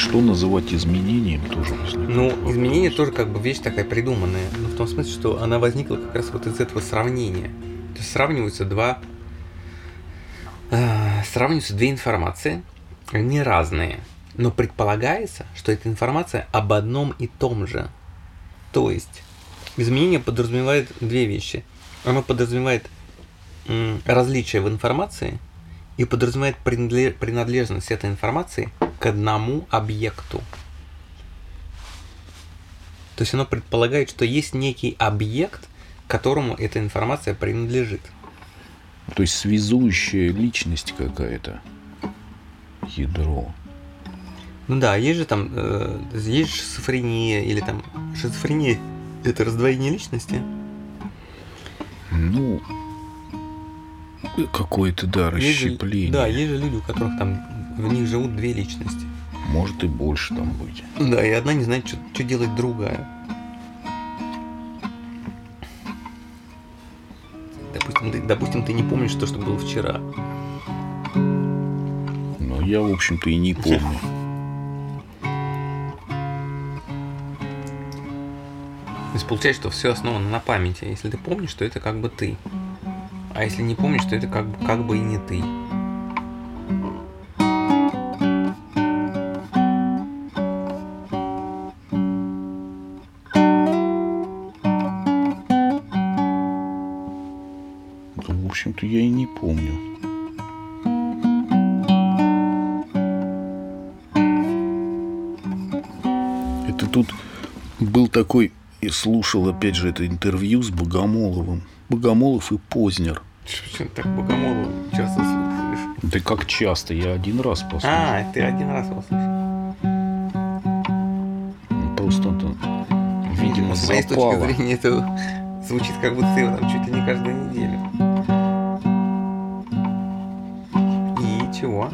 что называть изменением тоже возникает Ну, вопрос. изменение тоже как бы вещь такая придуманная. Но в том смысле, что она возникла как раз вот из этого сравнения. То есть сравниваются два... э, сравниваются две информации. Они разные. Но предполагается, что эта информация об одном и том же. То есть, изменение подразумевает две вещи. Оно подразумевает различие в информации и подразумевает принадле- принадлежность этой информации к одному объекту. То есть оно предполагает, что есть некий объект, которому эта информация принадлежит. То есть связующая личность какая-то. Ядро. Ну да, есть же там, э, есть шизофрения или там шизофрения это раздвоение личности. Ну, какое-то, да, Есть же- расщепление. да, есть же люди, у которых там в них живут две личности. Может и больше там быть. Да, и одна не знает, что, что делать другая. Допустим ты, допустим, ты не помнишь то, что было вчера. Но я, в общем-то, и не помню. То есть получается, что все основано на памяти. Если ты помнишь, то это как бы ты. А если не помнишь, то это как бы, как бы и не ты. Слушал опять же это интервью с Богомоловым. Богомолов и Познер. Почему так Богомолова часто слушаешь? Да как часто, я один раз послушал. А, ты один раз его слушал. Ну, Просто это, видимо, С моей запало. точки зрения, это звучит как будто ты его там чуть ли не каждую неделю. И чего?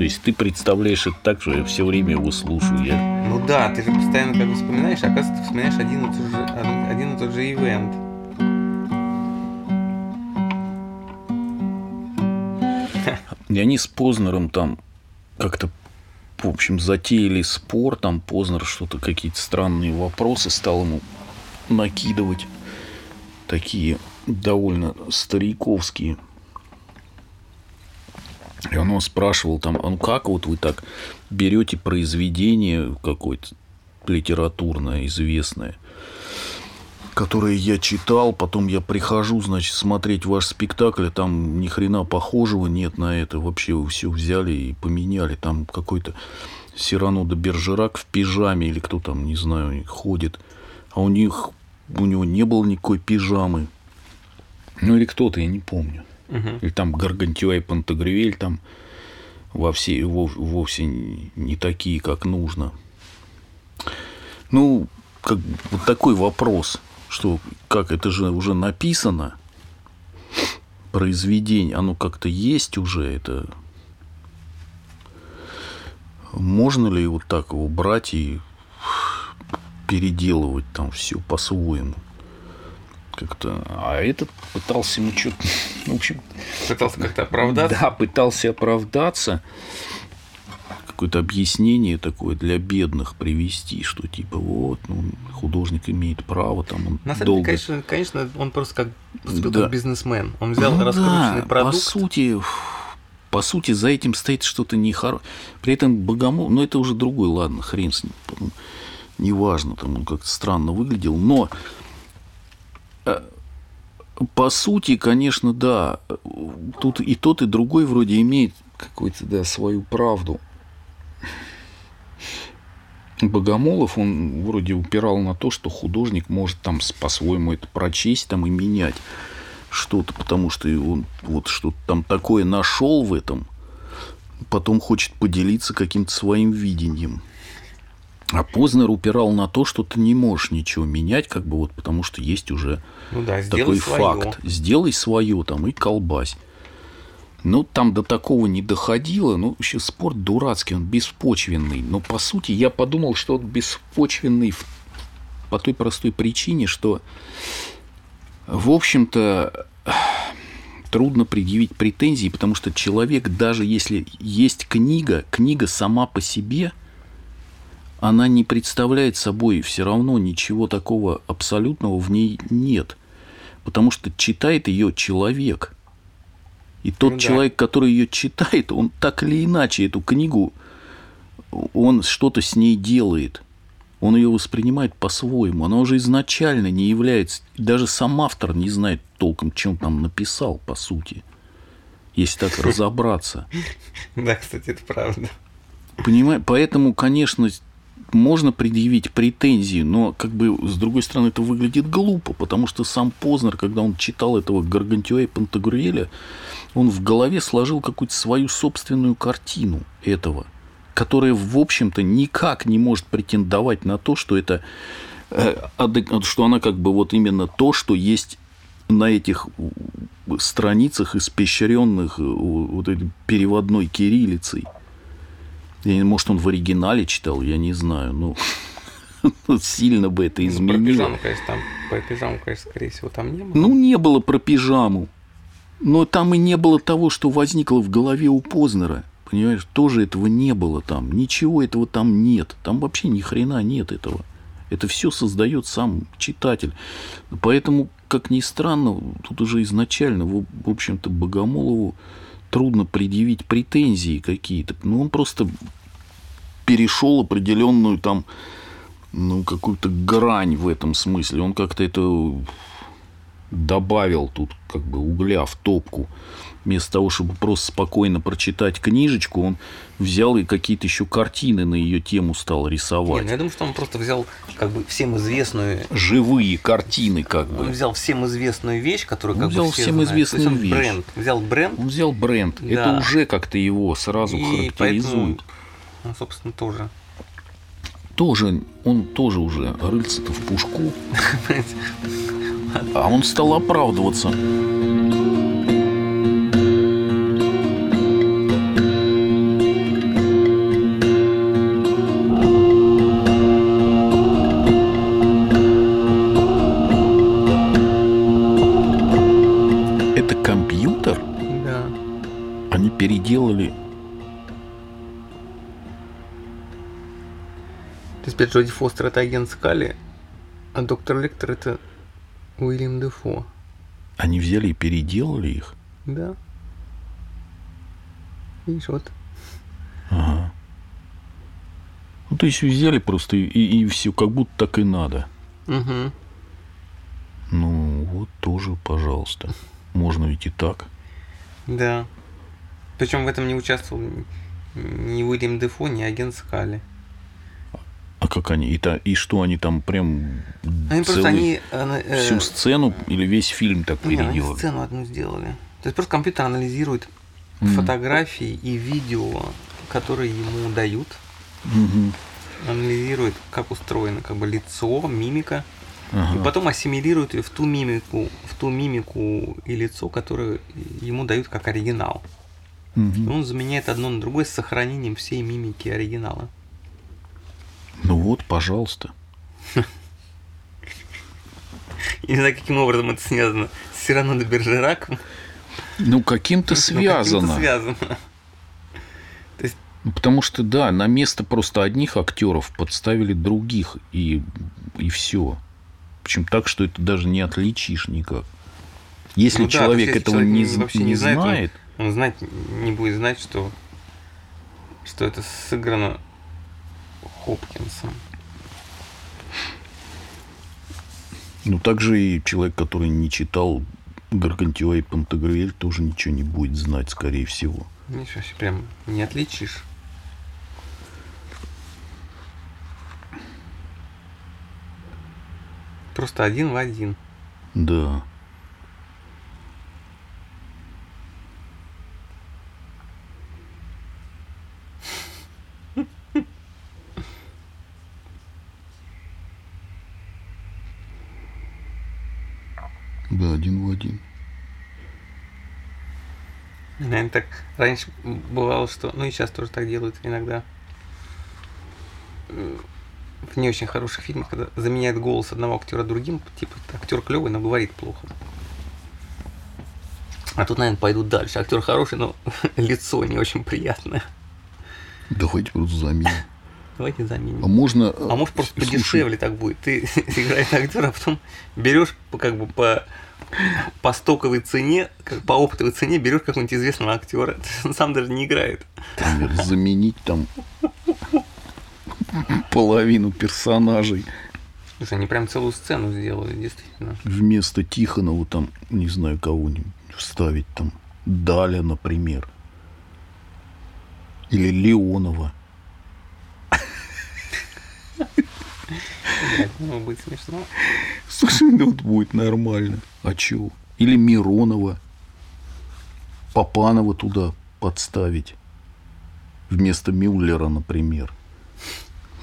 То есть ты представляешь это так, что я все время его слушаю. Я... Ну да, ты же постоянно как бы вспоминаешь, а оказывается, ты вспоминаешь один и тот же, один, и тот же ивент. И они с Познером там как-то, в общем, затеяли спор, там Познер что-то, какие-то странные вопросы стал ему накидывать. Такие довольно стариковские. И он его спрашивал там, а ну как вот вы так берете произведение какое-то литературное, известное, которое я читал, потом я прихожу, значит, смотреть ваш спектакль, а там ни хрена похожего нет на это. Вообще вы все взяли и поменяли. Там какой-то Сирано де Бержерак в пижаме или кто там, не знаю, ходит. А у них, у него не было никакой пижамы. Ну или кто-то, я не помню. Мгм. Или там Гаргантюа и Пантагрюэль там во все, вов- вовсе не такие, как нужно. Ну, как вот такой вопрос, что как это же уже написано, произведение, оно как-то есть уже, это можно ли вот так его брать и переделывать там все по-своему? Как-то, а этот пытался ему что-то, в общем, Пытался как-то оправдаться. да, пытался оправдаться. Какое-то объяснение такое для бедных привести, что типа вот, ну, художник имеет право, там он На самом долго... деле, конечно, конечно, он просто как поступил Да. как бизнесмен. Он взял Ну раскрученный да, продукт. По сути, по сути, за этим стоит что-то нехорошее. При этом Богомол, ну это уже другой, ладно, хрен с ним. Неважно, там он как-то странно выглядел, но по сути, конечно, да, тут и тот, и другой вроде имеет какую-то, да, свою правду. Богомолов, он вроде упирал на то, что художник может там по-своему это прочесть там и менять что-то, потому что он вот что-то там такое нашел в этом, потом хочет поделиться каким-то своим видением. А Познер упирал на то, что ты не можешь ничего менять, как бы вот, потому что есть уже Ну да, такой своё. факт. Сделай свое там и колбась. Ну, там до такого не доходило. Ну, вообще спорт дурацкий, он беспочвенный. Но, по сути, я подумал, что он беспочвенный по той простой причине, что, в общем-то, трудно предъявить претензии, потому что человек, даже если есть книга, книга сама по себе, она не представляет собой все равно ничего такого абсолютного в ней нет. Потому что читает ее человек. И тот Ну да. человек, который ее читает, он так или иначе эту книгу, он что-то с ней делает. Он ее воспринимает по-своему. Она уже изначально не является... Даже сам автор не знает толком, чем там написал, по сути. Если так разобраться. Да, кстати, это правда. Понимаю, поэтому, конечно, можно предъявить претензии, но как бы с другой стороны это выглядит глупо, потому что сам Познер, когда он читал этого Гаргантюа и Пантагрюэля, он в голове сложил какую-то свою собственную картину этого, которая, в общем-то, никак не может претендовать на то, что это э, что она как бы вот именно то, что есть на этих страницах, испещренных э, вот этой переводной кириллицей. Я не- Может, он в оригинале читал, я не знаю. Ну, сильно бы это Ну, Про изменило. пижаму, конечно, там, про пижаму, конечно, скорее всего, там не было. Ну, не было про пижаму. Но там и не было того, что возникло в голове у Познера. Понимаешь, тоже этого не было там. Ничего этого там нет. Там вообще ни хрена нет этого. Это все создает сам читатель. Поэтому, как ни странно, тут уже изначально, в общем-то, Богомолову трудно предъявить претензии какие-то. Ну, он просто перешел определенную там, ну, какую-то грань в этом смысле. Он как-то это добавил тут как бы угля в топку. Вместо того, чтобы просто спокойно прочитать книжечку, он взял и какие-то еще картины на ее тему стал Не, рисовать. ну, я думаю, что он просто взял как бы всем известную Живые картины как Он бы. взял всем известную вещь, которую Он как взял бы все всем знают. известную То есть он вещь. бренд. Взял бренд, Он взял бренд. Это Да. уже как-то его сразу и характеризует. поэтому, ну, собственно, тоже. Тоже, он тоже уже рыльце-то в пушку. А он стал оправдываться. Это компьютер? Да. Они переделали. То есть, опять Джоди Фостер это агент Скали, а доктор Лектор это Уильям Дефо. Они взяли и переделали их. Да. Видишь, вот. Ага. Ну, то есть взяли просто и, и все, как будто так и надо. Угу. Ну, вот тоже, пожалуйста. Можно ведь и так. Да. Причем в этом не участвовал ни Уильям Дефо, ни агент Скали. Как они? И, та, и что они там прям Они целый- они... э, э, всю сцену или весь фильм так Не, они переделали? сцену одну сделали. То есть просто компьютер анализирует Мгм. фотографии и видео, которые ему дают, Мгм. анализирует, как устроено как бы лицо, мимика, Ага. и потом ассимилирует ее в ту мимику, в ту мимику и лицо, которое ему дают как оригинал. И Мгм. он заменяет одно на другое с сохранением всей мимики оригинала. Ну вот, пожалуйста. И не знаю, каким образом это связано с Сирано де Бержераком. Ну, каким-то связано. каким-то связано. То есть, Ну, Потому что, да, на место просто одних актеров подставили других, и, и все. Причем так, что это даже не отличишь никак. Если Ну да, человек есть, если этого человек не, не- вообще не не знает, он- знает, он знать не будет знать, что, что это сыграно Хопкинсом. ну также и человек, который не читал Гаргантюа и Пантагрюэль, тоже ничего не будет знать, скорее всего. Видишь, вообще прям не отличишь. Просто один в один. Да. Да, один в один. Наверное, так раньше бывало, что... Ну и сейчас тоже так делают иногда. В не очень хороших фильмах, когда заменяют голос одного актера другим, типа актер клевый, но говорит плохо. А тут, наверное, пойдут дальше. Актер хороший, но лицо не очень приятное. Давайте просто заменим. Давайте заменим. А можно... А может просто слушай, подешевле так будет. Ты играешь актера, а потом берешь по- как бы по по стоковой цене, как по оптовой цене берешь какого-нибудь известного актера. Он сам даже не играет. например, заменить там половину персонажей. Слушай, они прям целую сцену сделали, действительно. Вместо Тихонова там, не знаю, кого-нибудь вставить там. Даля, например. Или Леонова. Ну, будет смешно. Слушай, ну вот будет нормально. А чего? Или Миронова. Папанова туда подставить. Вместо Мюллера, например.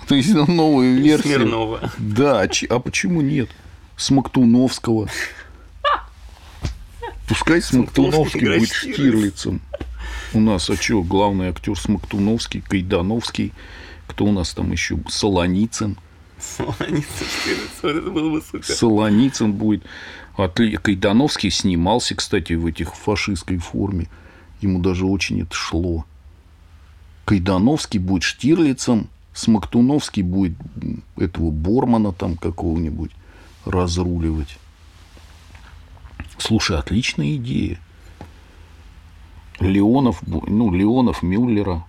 То есть ну, новую версию. Смирнова. Да, а а почему нет? Смоктуновского. Пускай Смоктуновский будет Штирлиц. Штирлицем. У нас, а что, главный актер Смоктуновский, Кайдановский. Кто у нас там еще? Солоницын. Вот это было бы супер. Солоницын будет. Отли- Кайдановский снимался, кстати, в этих фашистской форме. Ему даже очень это шло. Кайдановский будет Штирлицем, Смоктуновский будет этого Бормана там какого-нибудь разруливать. Слушай, отличная идея. Леонов, ну, Леонов, Мюллера.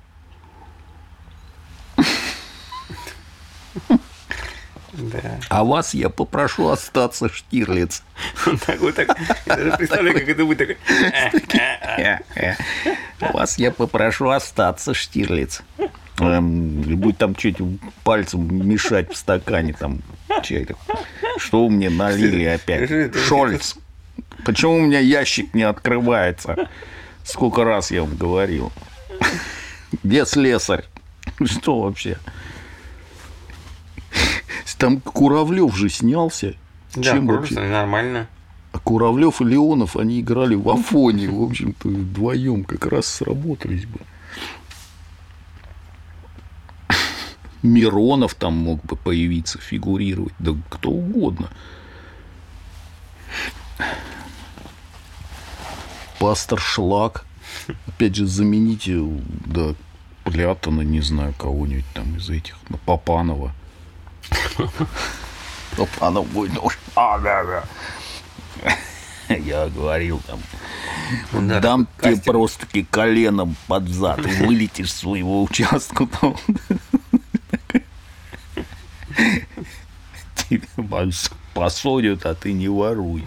Да. А вас я попрошу остаться, Штирлиц. Он так вот так. Я даже представляю, как это будет такой. Вас я попрошу остаться, Штирлиц. Эм, будет там что-нибудь пальцем мешать в стакане, там, чай. Что вы мне налили опять? Шольц, почему у меня ящик не открывается? Сколько раз я вам говорил. Где слесарь? Что вообще? Там Куравлев же снялся. Да, Чем вообще? просто нормально. А Куравлев и Леонов, они играли в Афоне, в общем-то, вдвоем как раз сработались бы. Миронов там мог бы появиться, фигурировать, да кто угодно. Пастор Шлак. Опять же, замените, да, Плятона, не знаю, кого-нибудь там из этих, ну, Папанова. Папанов будет, ну, а, да, да. Я говорил там, Да, дам тебе просто-таки коленом под зад и вылетишь с своего участка. вас посадят, а ты не воруй.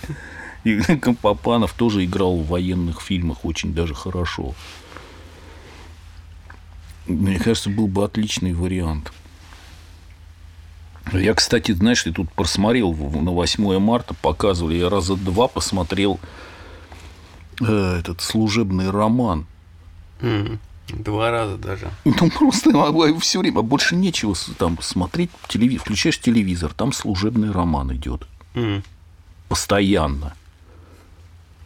И Папанов тоже играл в военных фильмах очень даже хорошо. Мне кажется, был бы отличный вариант. Я, кстати, знаешь, я тут просмотрел на 8 марта, показывали, я раза два посмотрел э, этот служебный роман. М, Два раза даже. Ну, просто все время, а больше нечего там смотреть. Телевизор, включаешь телевизор, там служебный роман идет. М, Постоянно.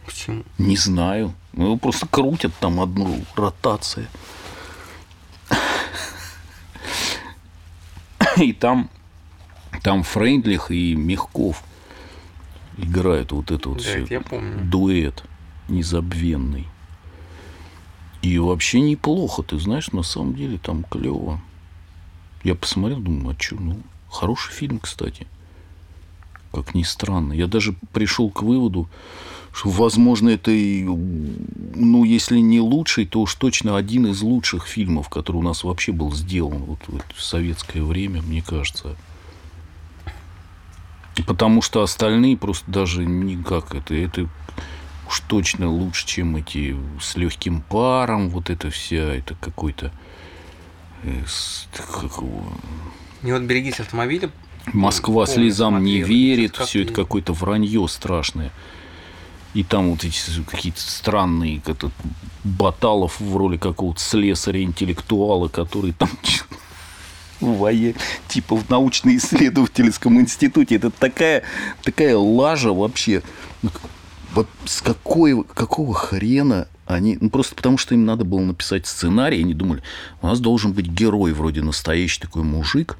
Почему? Не знаю. Ну, его просто крутят там одну ротация. И там, там Фрейндлих и Мягков играют вот это вот Да, все. я помню. Дуэт незабвенный. И вообще неплохо, ты знаешь, на самом деле там клево. Я посмотрел, думаю, а что, ну, хороший фильм, кстати. Как ни странно. Я даже пришел к выводу, что, возможно, это и, ну, если не лучший, то уж точно один из лучших фильмов, который у нас вообще был сделан вот, вот в советское время, мне кажется. Потому что остальные просто даже никак это, это уж точно лучше, чем эти с легким паром, вот это вся, это какой-то э, как его, И вот берегись автомобиля. Москва Помню, слезам не смотрел. верит, Как все это какое-то вранье страшное. И там вот эти какие-то странные, как этот Баталов в роли какого-то слесаря-интеллектуала, который там в вое- типа в научно-исследовательском институте. Это такая, такая лажа вообще. Ну, Вот с какой, какого хрена они... Ну, просто потому, что им надо было написать сценарий, они думали, у нас должен быть герой вроде настоящий такой мужик,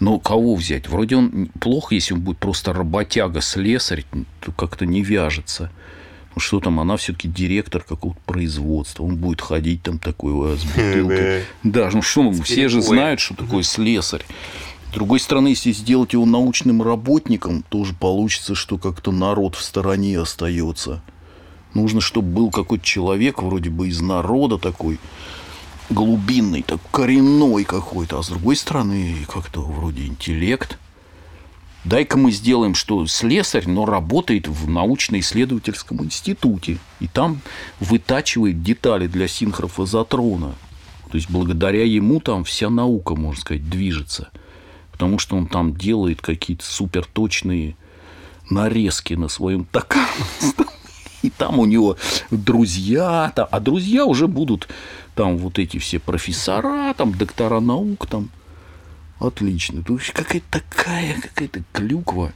но кого взять? Вроде он плохо, если он будет просто работяга, слесарь, то как-то не вяжется. Ну что там, она все-таки директор какого-то производства. Он будет ходить там такой с бутылкой. Да, ну что, все же знают, что такое слесарь. С другой стороны, если сделать его научным работником, тоже получится, что как-то народ в стороне остается. Нужно, чтобы был какой-то человек вроде бы из народа такой, глубинный, так коренной какой-то, а с другой стороны, как-то вроде интеллект. Дай-ка мы сделаем, что слесарь, но работает в научно-исследовательском институте. И там вытачивает детали для синхрофазотрона. То есть, благодаря ему там вся наука, можно сказать, движется – потому что он там делает какие-то суперточные нарезки на своем токарном и там у него друзья, а друзья уже будут там вот эти все профессора, там доктора наук, там отлично. То есть какая-то такая, какая-то клюква.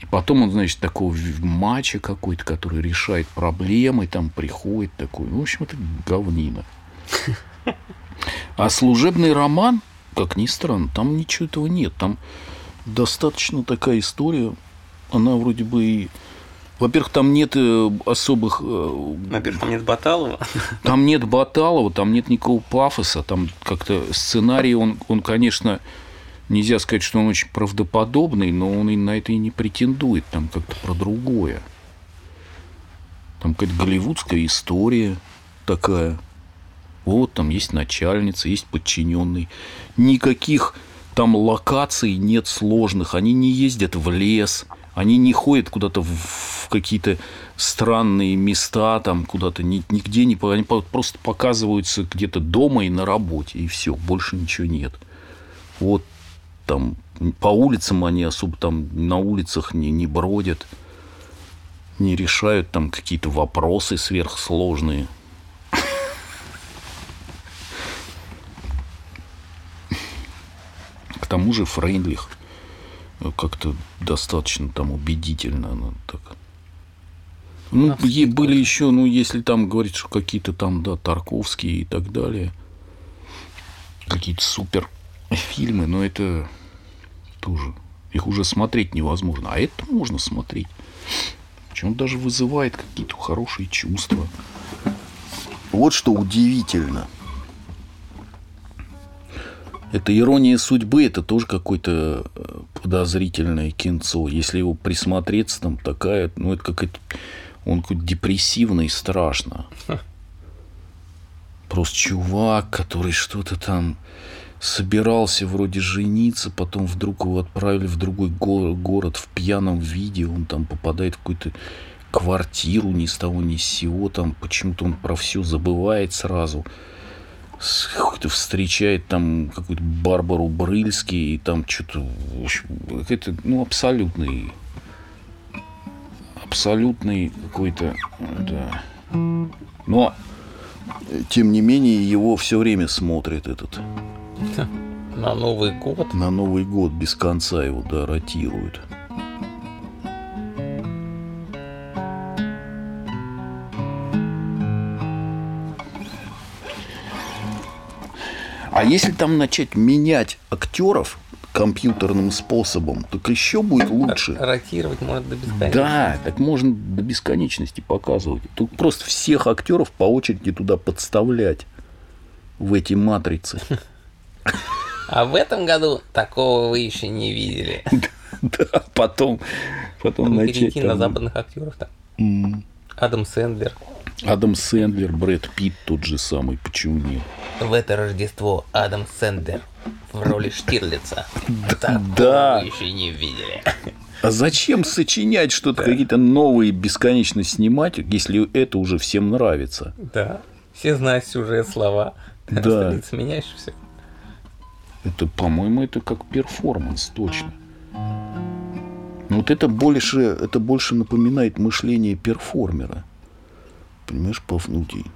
И потом он, значит, такого матча какой-то, который решает проблемы, там приходит такой. Ну, в общем, это говнина. А служебный роман, как ни странно, там ничего этого нет. Там достаточно такая история. Она вроде бы и... Во-первых, там нет э, особых... Э, Во-первых, там нет Баталова. Там нет Баталова, там нет никакого пафоса. Там как-то сценарий, он, он, конечно, нельзя сказать, что он очень правдоподобный, но он и на это и не претендует. Там как-то про другое. Там какая-то голливудская история такая – вот там есть начальница, есть подчиненный. Никаких там локаций нет сложных. Они не ездят в лес, они не ходят куда-то в какие-то странные места, там куда-то нигде не... Они просто показываются где-то дома и на работе, и все, больше ничего нет. Вот там по улицам они особо там на улицах не, не бродят, не решают там какие-то вопросы сверхсложные. тому же Фрейндлих как-то достаточно там убедительно она так. Ну, ей были еще, ну, если там говорить, что какие-то там, да, Тарковские и так далее, какие-то супер фильмы, но это тоже, их уже смотреть невозможно. А это можно смотреть. Причем даже вызывает какие-то хорошие чувства. Вот что удивительно – это ирония судьбы, это тоже какое-то э, подозрительное кинцо. Если его присмотреться, там такая, ну, это какая-то, он какой-то депрессивный, страшно. Просто чувак, который что-то там собирался вроде жениться, потом вдруг его отправили в другой город в пьяном виде, он там попадает в какую-то квартиру ни с того ни с сего, там почему-то он про все забывает сразу встречает там какую-то Барбару Брыльский, и там что-то, это, ну, абсолютный, абсолютный какой-то, да. Но, тем не менее, его все время смотрит этот. На Новый год? На Новый год без конца его, да, ротируют. А если там начать менять актеров компьютерным способом, так еще будет лучше. Ротировать можно до бесконечности. Да, так можно до бесконечности показывать. Тут просто всех актеров по очереди туда подставлять в эти матрицы. А в этом году такого вы еще не видели. Да, потом, потом начать. Перейти на западных актеров так. Адам Сэндлер. Адам Сэндлер, Брэд Питт тот же самый, почему нет? В это Рождество Адам Сэндлер в роли Штирлица. Да. Вы еще не видели. А зачем сочинять что-то, да. какие-то новые бесконечно снимать, если это уже всем нравится? Да. Все знают сюжет, слова. Ты да. меняешь все. Это, по-моему, это как перформанс, точно. Но вот это больше, это больше напоминает мышление перформера. Понимаешь, Пафнутий?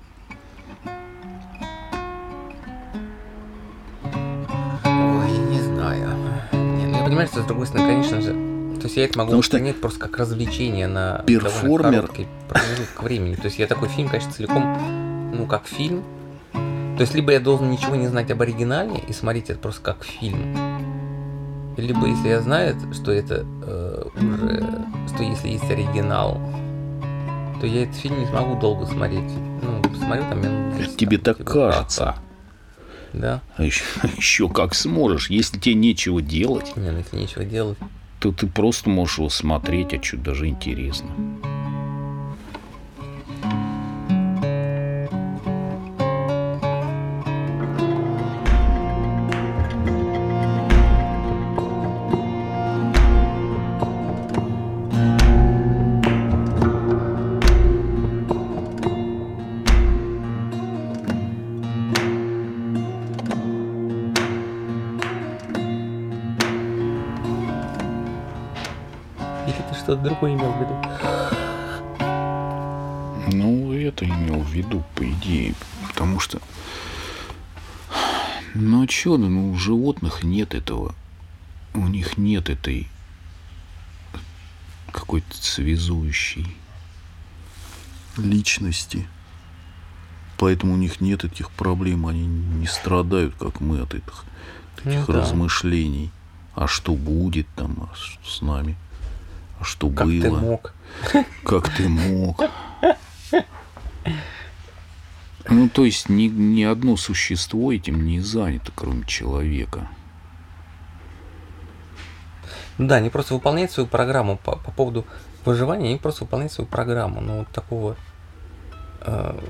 Ой, не знаю. Не, ну, я понимаю, что с другой стороны, конечно же, то есть я это могу Потому что понять просто как развлечение на перформер... короткий промежуток времени. То есть я такой фильм, конечно, целиком, ну, как фильм. То есть либо я должен ничего не знать об оригинале и смотреть это просто как фильм, либо если я знаю, что это э, уже, что если есть оригинал, то я этот фильм не смогу долго смотреть. Ну, посмотрю там минут 10, Тебе там, так типа, кажется. Да? А еще, еще как сможешь. Если тебе нечего делать, Не, ну если нечего делать. то ты просто можешь его смотреть, а что даже интересно. Ну, а чё, ну, у животных нет этого. У них нет этой какой-то связующей личности. Поэтому у них нет этих проблем. Они не страдают, как мы, от этих таких Ну да. размышлений. А что будет там а что с нами? А что Как было? ты мог? Как ты мог? Ну, то есть ни, ни одно существо этим не занято, кроме человека. Ну да, они просто выполняют свою программу по, по поводу выживания, они просто выполняют свою программу. Но вот такого э,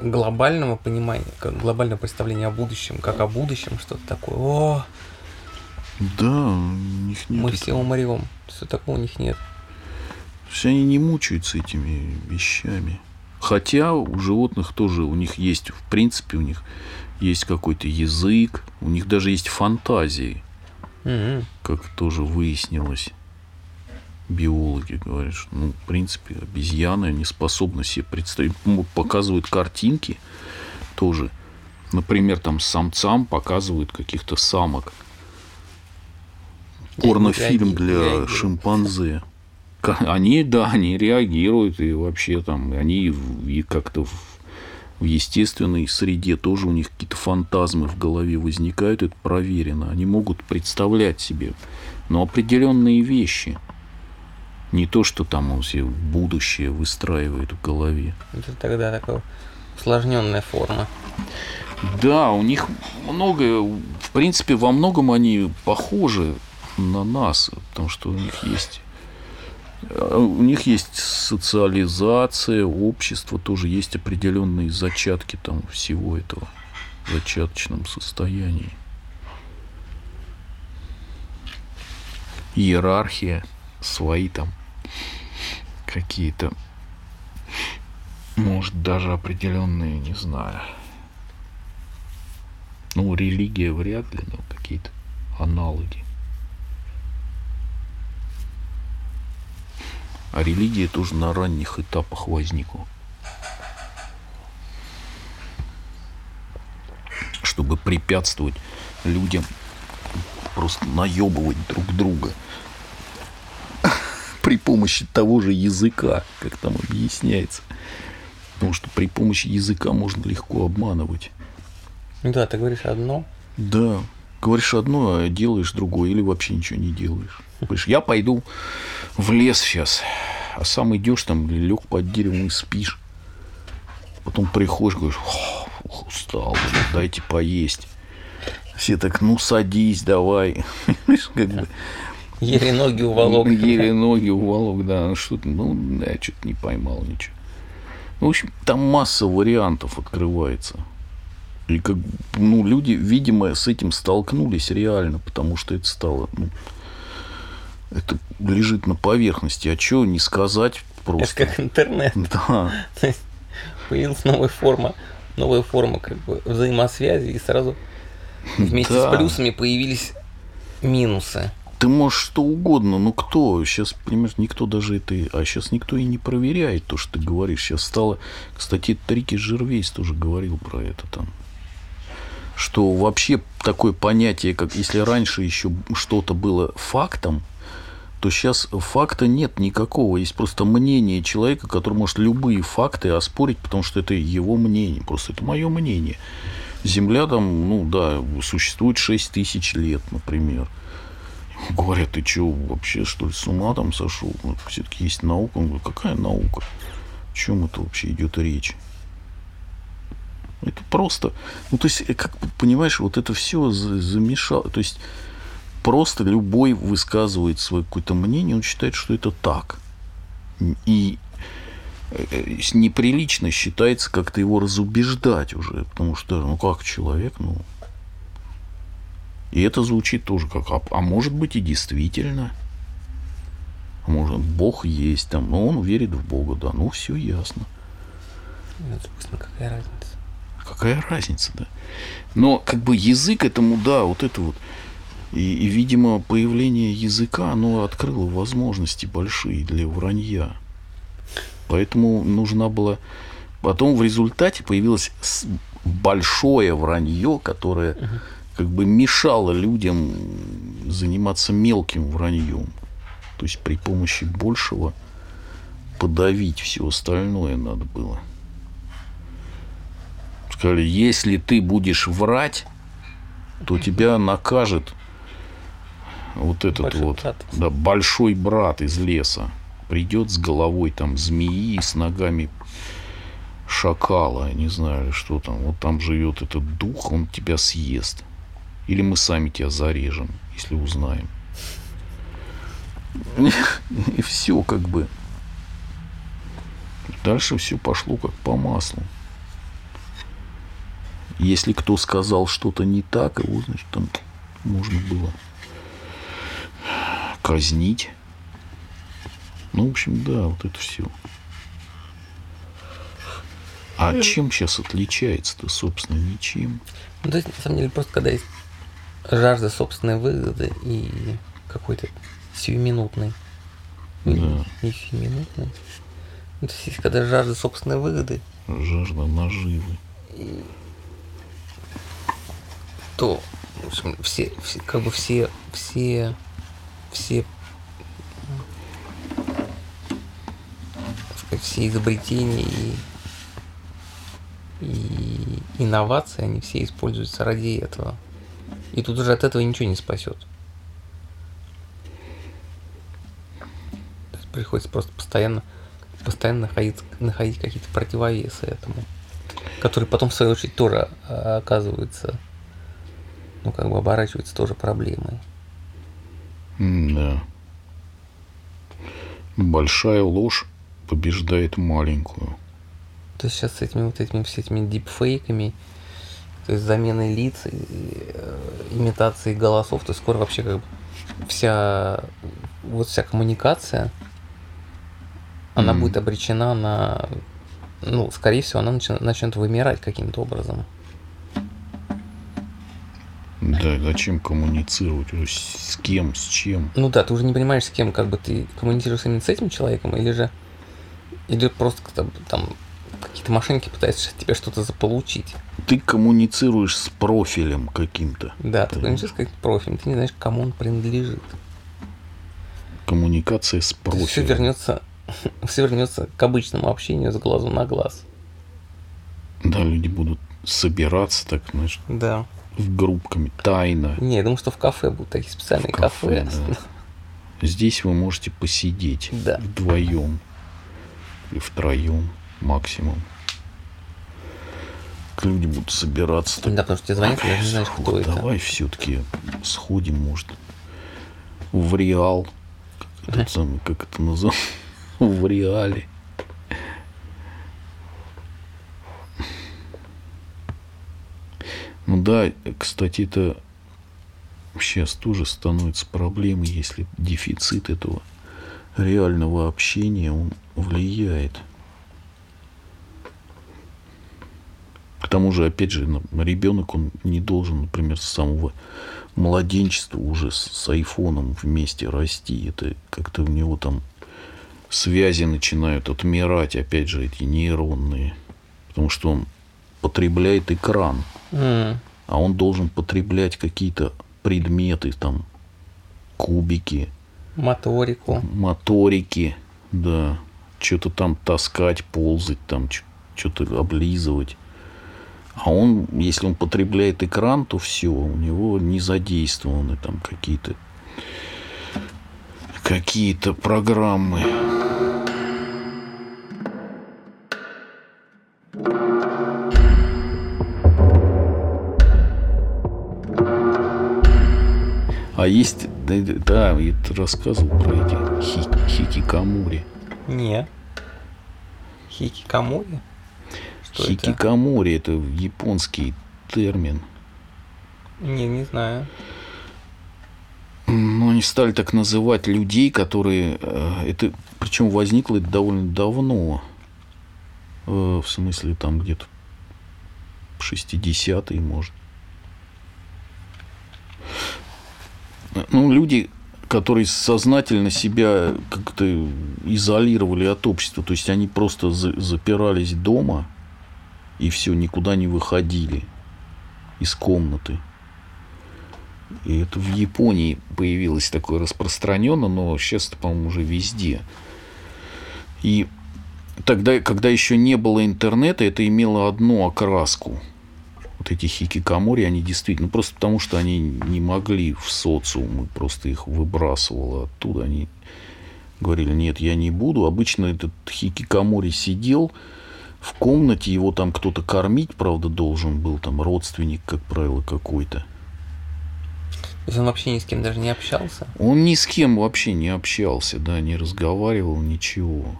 глобального понимания, как глобального представления о будущем, как о будущем, что-то такое. О, Да, у них нет. мы этого. все умрем. Все такого у них нет. То есть они не мучаются этими вещами. Хотя у животных тоже, у них есть, в принципе, у них есть какой-то язык, у них даже есть фантазии, Мгм. как тоже выяснилось. Биологи говорят, что, ну, в принципе, обезьяны, они способны себе представить, ну, показывают картинки тоже. Например, там самцам показывают каких-то самок. Порнофильм для шимпанзе. Они, да, они реагируют, и вообще там, они и как-то в, естественной среде тоже у них какие-то фантазмы в голове возникают, это проверено. Они могут представлять себе, но определенные вещи. Не то, что там он себе будущее выстраивает в голове. Это тогда такая усложненная форма. Да, у них многое, в принципе, во многом они похожи на нас, потому что у них есть у них есть социализация, общество, тоже есть определенные зачатки там всего этого в зачаточном состоянии. Иерархия, свои там какие-то, может, даже определенные, не знаю, ну, религия вряд ли, но какие-то аналоги. А религия тоже на ранних этапах возникла. Чтобы препятствовать людям просто наебывать друг друга при помощи того же языка, как там объясняется. Потому что при помощи языка можно легко обманывать. Ну да, ты говоришь одно, Да. Говоришь одно, а делаешь другое, или вообще ничего не делаешь. Говоришь, я пойду в лес сейчас, а сам идешь там, лег под деревом и спишь. Потом приходишь, говоришь, «Фух, устал, блин, дайте поесть. Все так, ну садись, давай. Как бы, еле ноги уволок. Еле ноги уволок, да. Ну, Что-то, ну, я что-то не поймал ничего. Ну, в общем, там масса вариантов открывается. И как, ну, люди, видимо, с этим столкнулись реально, потому что это стало, ну, это лежит на поверхности. А что не сказать Это просто? как интернет. Да, То есть появилась новая форма, новая форма как бы взаимосвязи, и сразу вместе Да. с плюсами появились минусы. ты можешь что угодно, но кто? Сейчас, понимаешь, никто даже это... А сейчас никто и не проверяет то, что ты говоришь. Сейчас стало... Кстати, Трики Жервейс тоже говорил про это там. Что вообще такое понятие, как если раньше еще что-то было фактом, то сейчас факта нет никакого. Есть просто мнение человека, который может любые факты оспорить, потому что это его мнение. Просто это мое мнение. Земля там, ну да, существует 6 тысяч лет, например. Говорят, ты что, вообще, что ли, с ума там сошел? Ну, все-таки есть наука. Он говорит, какая наука? О чем это вообще идет речь? Это просто, ну то есть, э, как понимаешь, вот это все замешало, то есть просто любой высказывает свое какое-то мнение, он считает, что это так. И э, неприлично считается как-то его разубеждать уже, потому что, ну как человек, ну... И это звучит тоже как, а, а может быть и действительно. А может, Бог есть там, но он верит в Бога, да, ну все ясно. Ну, собственно, какая разница? Какая разница, да? Но как бы язык этому, да, вот это вот, и, и, видимо, появление языка, оно открыло возможности большие для вранья. Поэтому нужна была... Потом в результате появилось большое вранье, которое как бы мешало людям заниматься мелким враньем. То есть при помощи большего подавить все остальное надо было. Сказали, если ты будешь врать, то тебя накажет вот этот большой вот брат. Да, большой брат из леса придет с головой там змеи, с ногами шакала, не знаю, что там. Вот там живет этот дух, он тебя съест. Или мы сами тебя зарежем, если узнаем. И все как бы. Дальше все пошло как по маслу. Если кто сказал что-то не так, его, значит, там можно было казнить. Ну, в общем, да, вот это все. А чем сейчас отличается-то, собственно, ничем? Ну, то есть, на самом деле, просто когда есть жажда собственной выгоды и какой-то сиюминутный. Да. Не сиюминутный. Ну, то есть, когда жажда собственной выгоды. Жажда наживы. То, в общем, все, все как бы все, все все, все изобретения и, и инновации, они все используются ради этого. И тут уже от этого ничего не спасет. Приходится просто постоянно, постоянно находить, находить какие-то противовесы этому, которые потом, в свою очередь, тоже а, оказываются, ну, как бы оборачиваются тоже проблемой. Да. Большая ложь побеждает маленькую. То есть сейчас с этими вот этими все этими дипфейками, то есть заменой лиц, э, имитацией голосов, то есть скоро вообще как бы вся вот вся коммуникация, она mm. будет обречена на, ну, скорее всего, она начнет, начнет вымирать каким-то образом. Да, зачем коммуницировать? С кем, с чем? Ну да, ты уже не понимаешь, с кем, как бы ты коммуницируешь именно с этим человеком, или же или просто там какие-то мошенники пытаются тебе что-то заполучить. Ты коммуницируешь с профилем каким-то. Да, ты коммуницируешь с каким-то профилем, ты не знаешь, кому он принадлежит. Коммуникация с профилем. Все вернется, все вернется к обычному общению с глазу на глаз. Да, люди будут собираться так, знаешь. Да группками, тайно. Не, я думаю, что в кафе будут такие специальные в кафе. кафе. Да. Здесь вы можете посидеть да. вдвоем или втроем максимум. Люди будут собираться. Да, потому что тебе звонят, я не знаю, кто вот это. Давай все-таки сходим, может, в Реал. Как, этот самый, как это называется? В Реале. Ну да, кстати, это сейчас тоже становится проблемой, если дефицит этого реального общения, он влияет. К тому же, опять же, ребенок, он не должен, например, с самого младенчества уже с айфоном вместе расти. Это как-то у него там связи начинают отмирать, опять же, эти нейронные. Потому что он потребляет экран. Mm. А он должен потреблять какие-то предметы, там, кубики. Моторику. Моторики, да. Что-то там таскать, ползать, там, что-то облизывать. А он, если он потребляет экран, то все, у него не задействованы там какие-то какие-то программы. А есть, да, да я рассказывал про эти хики, хикикамори. Не. Хикикамори? Что хикикамори это? это японский термин. Не, не знаю. Ну, они стали так называть людей, которые... Э, это, причем возникло это довольно давно. Э, в смысле, там где-то 60-е, может. Ну, люди, которые сознательно себя как-то изолировали от общества. То есть они просто запирались дома и все, никуда не выходили из комнаты. И это в Японии появилось такое распространенно, но сейчас это, по-моему, уже везде. И тогда, когда еще не было интернета, это имело одну окраску. Вот эти хикикамори, они действительно, ну, просто потому что они не могли в социум, просто их выбрасывало оттуда, они говорили, нет, я не буду. Обычно этот хикикамори сидел в комнате, его там кто-то кормить, правда, должен был, там родственник, как правило, какой-то. То есть он вообще ни с кем даже не общался? Он ни с кем вообще не общался, да, не разговаривал, ничего.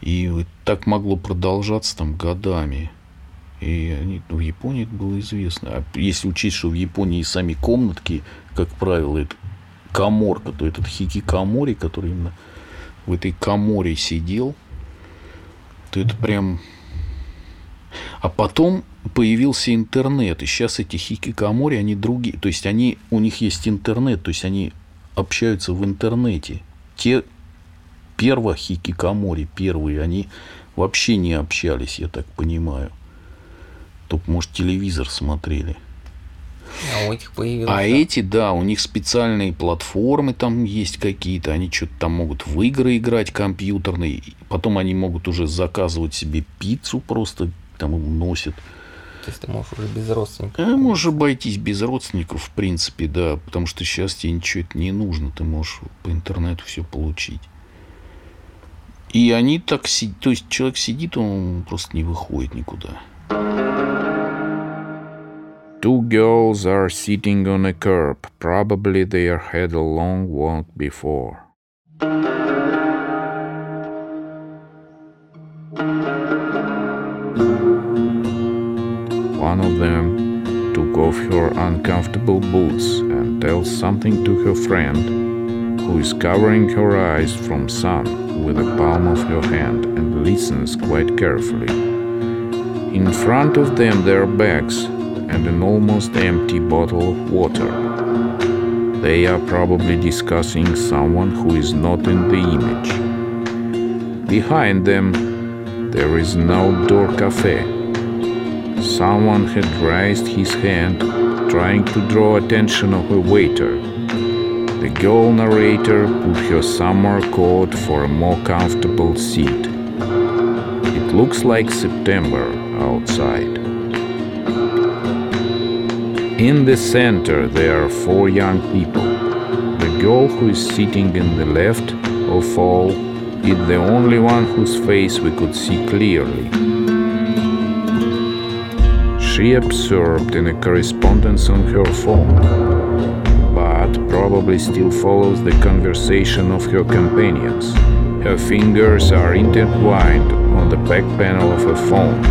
И так могло продолжаться там годами. И они, ну, в Японии это было известно. А если учесть, что в Японии сами комнатки, как правило, это коморка, то этот хикикамори, который именно в этой коморе сидел, то это прям... А потом появился интернет, и сейчас эти хикикамори, они другие, то есть они, у них есть интернет, то есть они общаются в интернете. Те первые хикикамори, первые, они вообще не общались, я так понимаю. Только, может, телевизор смотрели. А у этих появилось. А эти, да, у них специальные платформы там есть какие-то, они что-то там могут в игры играть компьютерные, потом они могут уже заказывать себе пиццу просто, там носят. То есть ты можешь уже без родственников? А, можешь обойтись без родственников, в принципе, да, потому что сейчас тебе ничего это не нужно, ты можешь по интернету все получить. И они так сидят, то есть человек сидит, он просто не выходит никуда. Two girls are sitting on a curb. Probably they had a long walk before. One of them took off her uncomfortable boots and tells something to her friend, who is covering her eyes from sun with the palm of her hand and listens quite carefully. In front of them there are bags and an almost empty bottle of water. They are probably discussing someone who is not in the image. Behind them, there is an outdoor cafe Someone had raised his hand, trying to draw attention of a waiter. The girl narrator put her summer coat for a more comfortable seat. It looks like September outside. In the center, there are four young people. The girl who is sitting in the left of all is the only one whose face we could see clearly she absorbed in a correspondence on her phone, but probably still follows the conversation of her companions. Her fingers are intertwined on the back panel of her phone,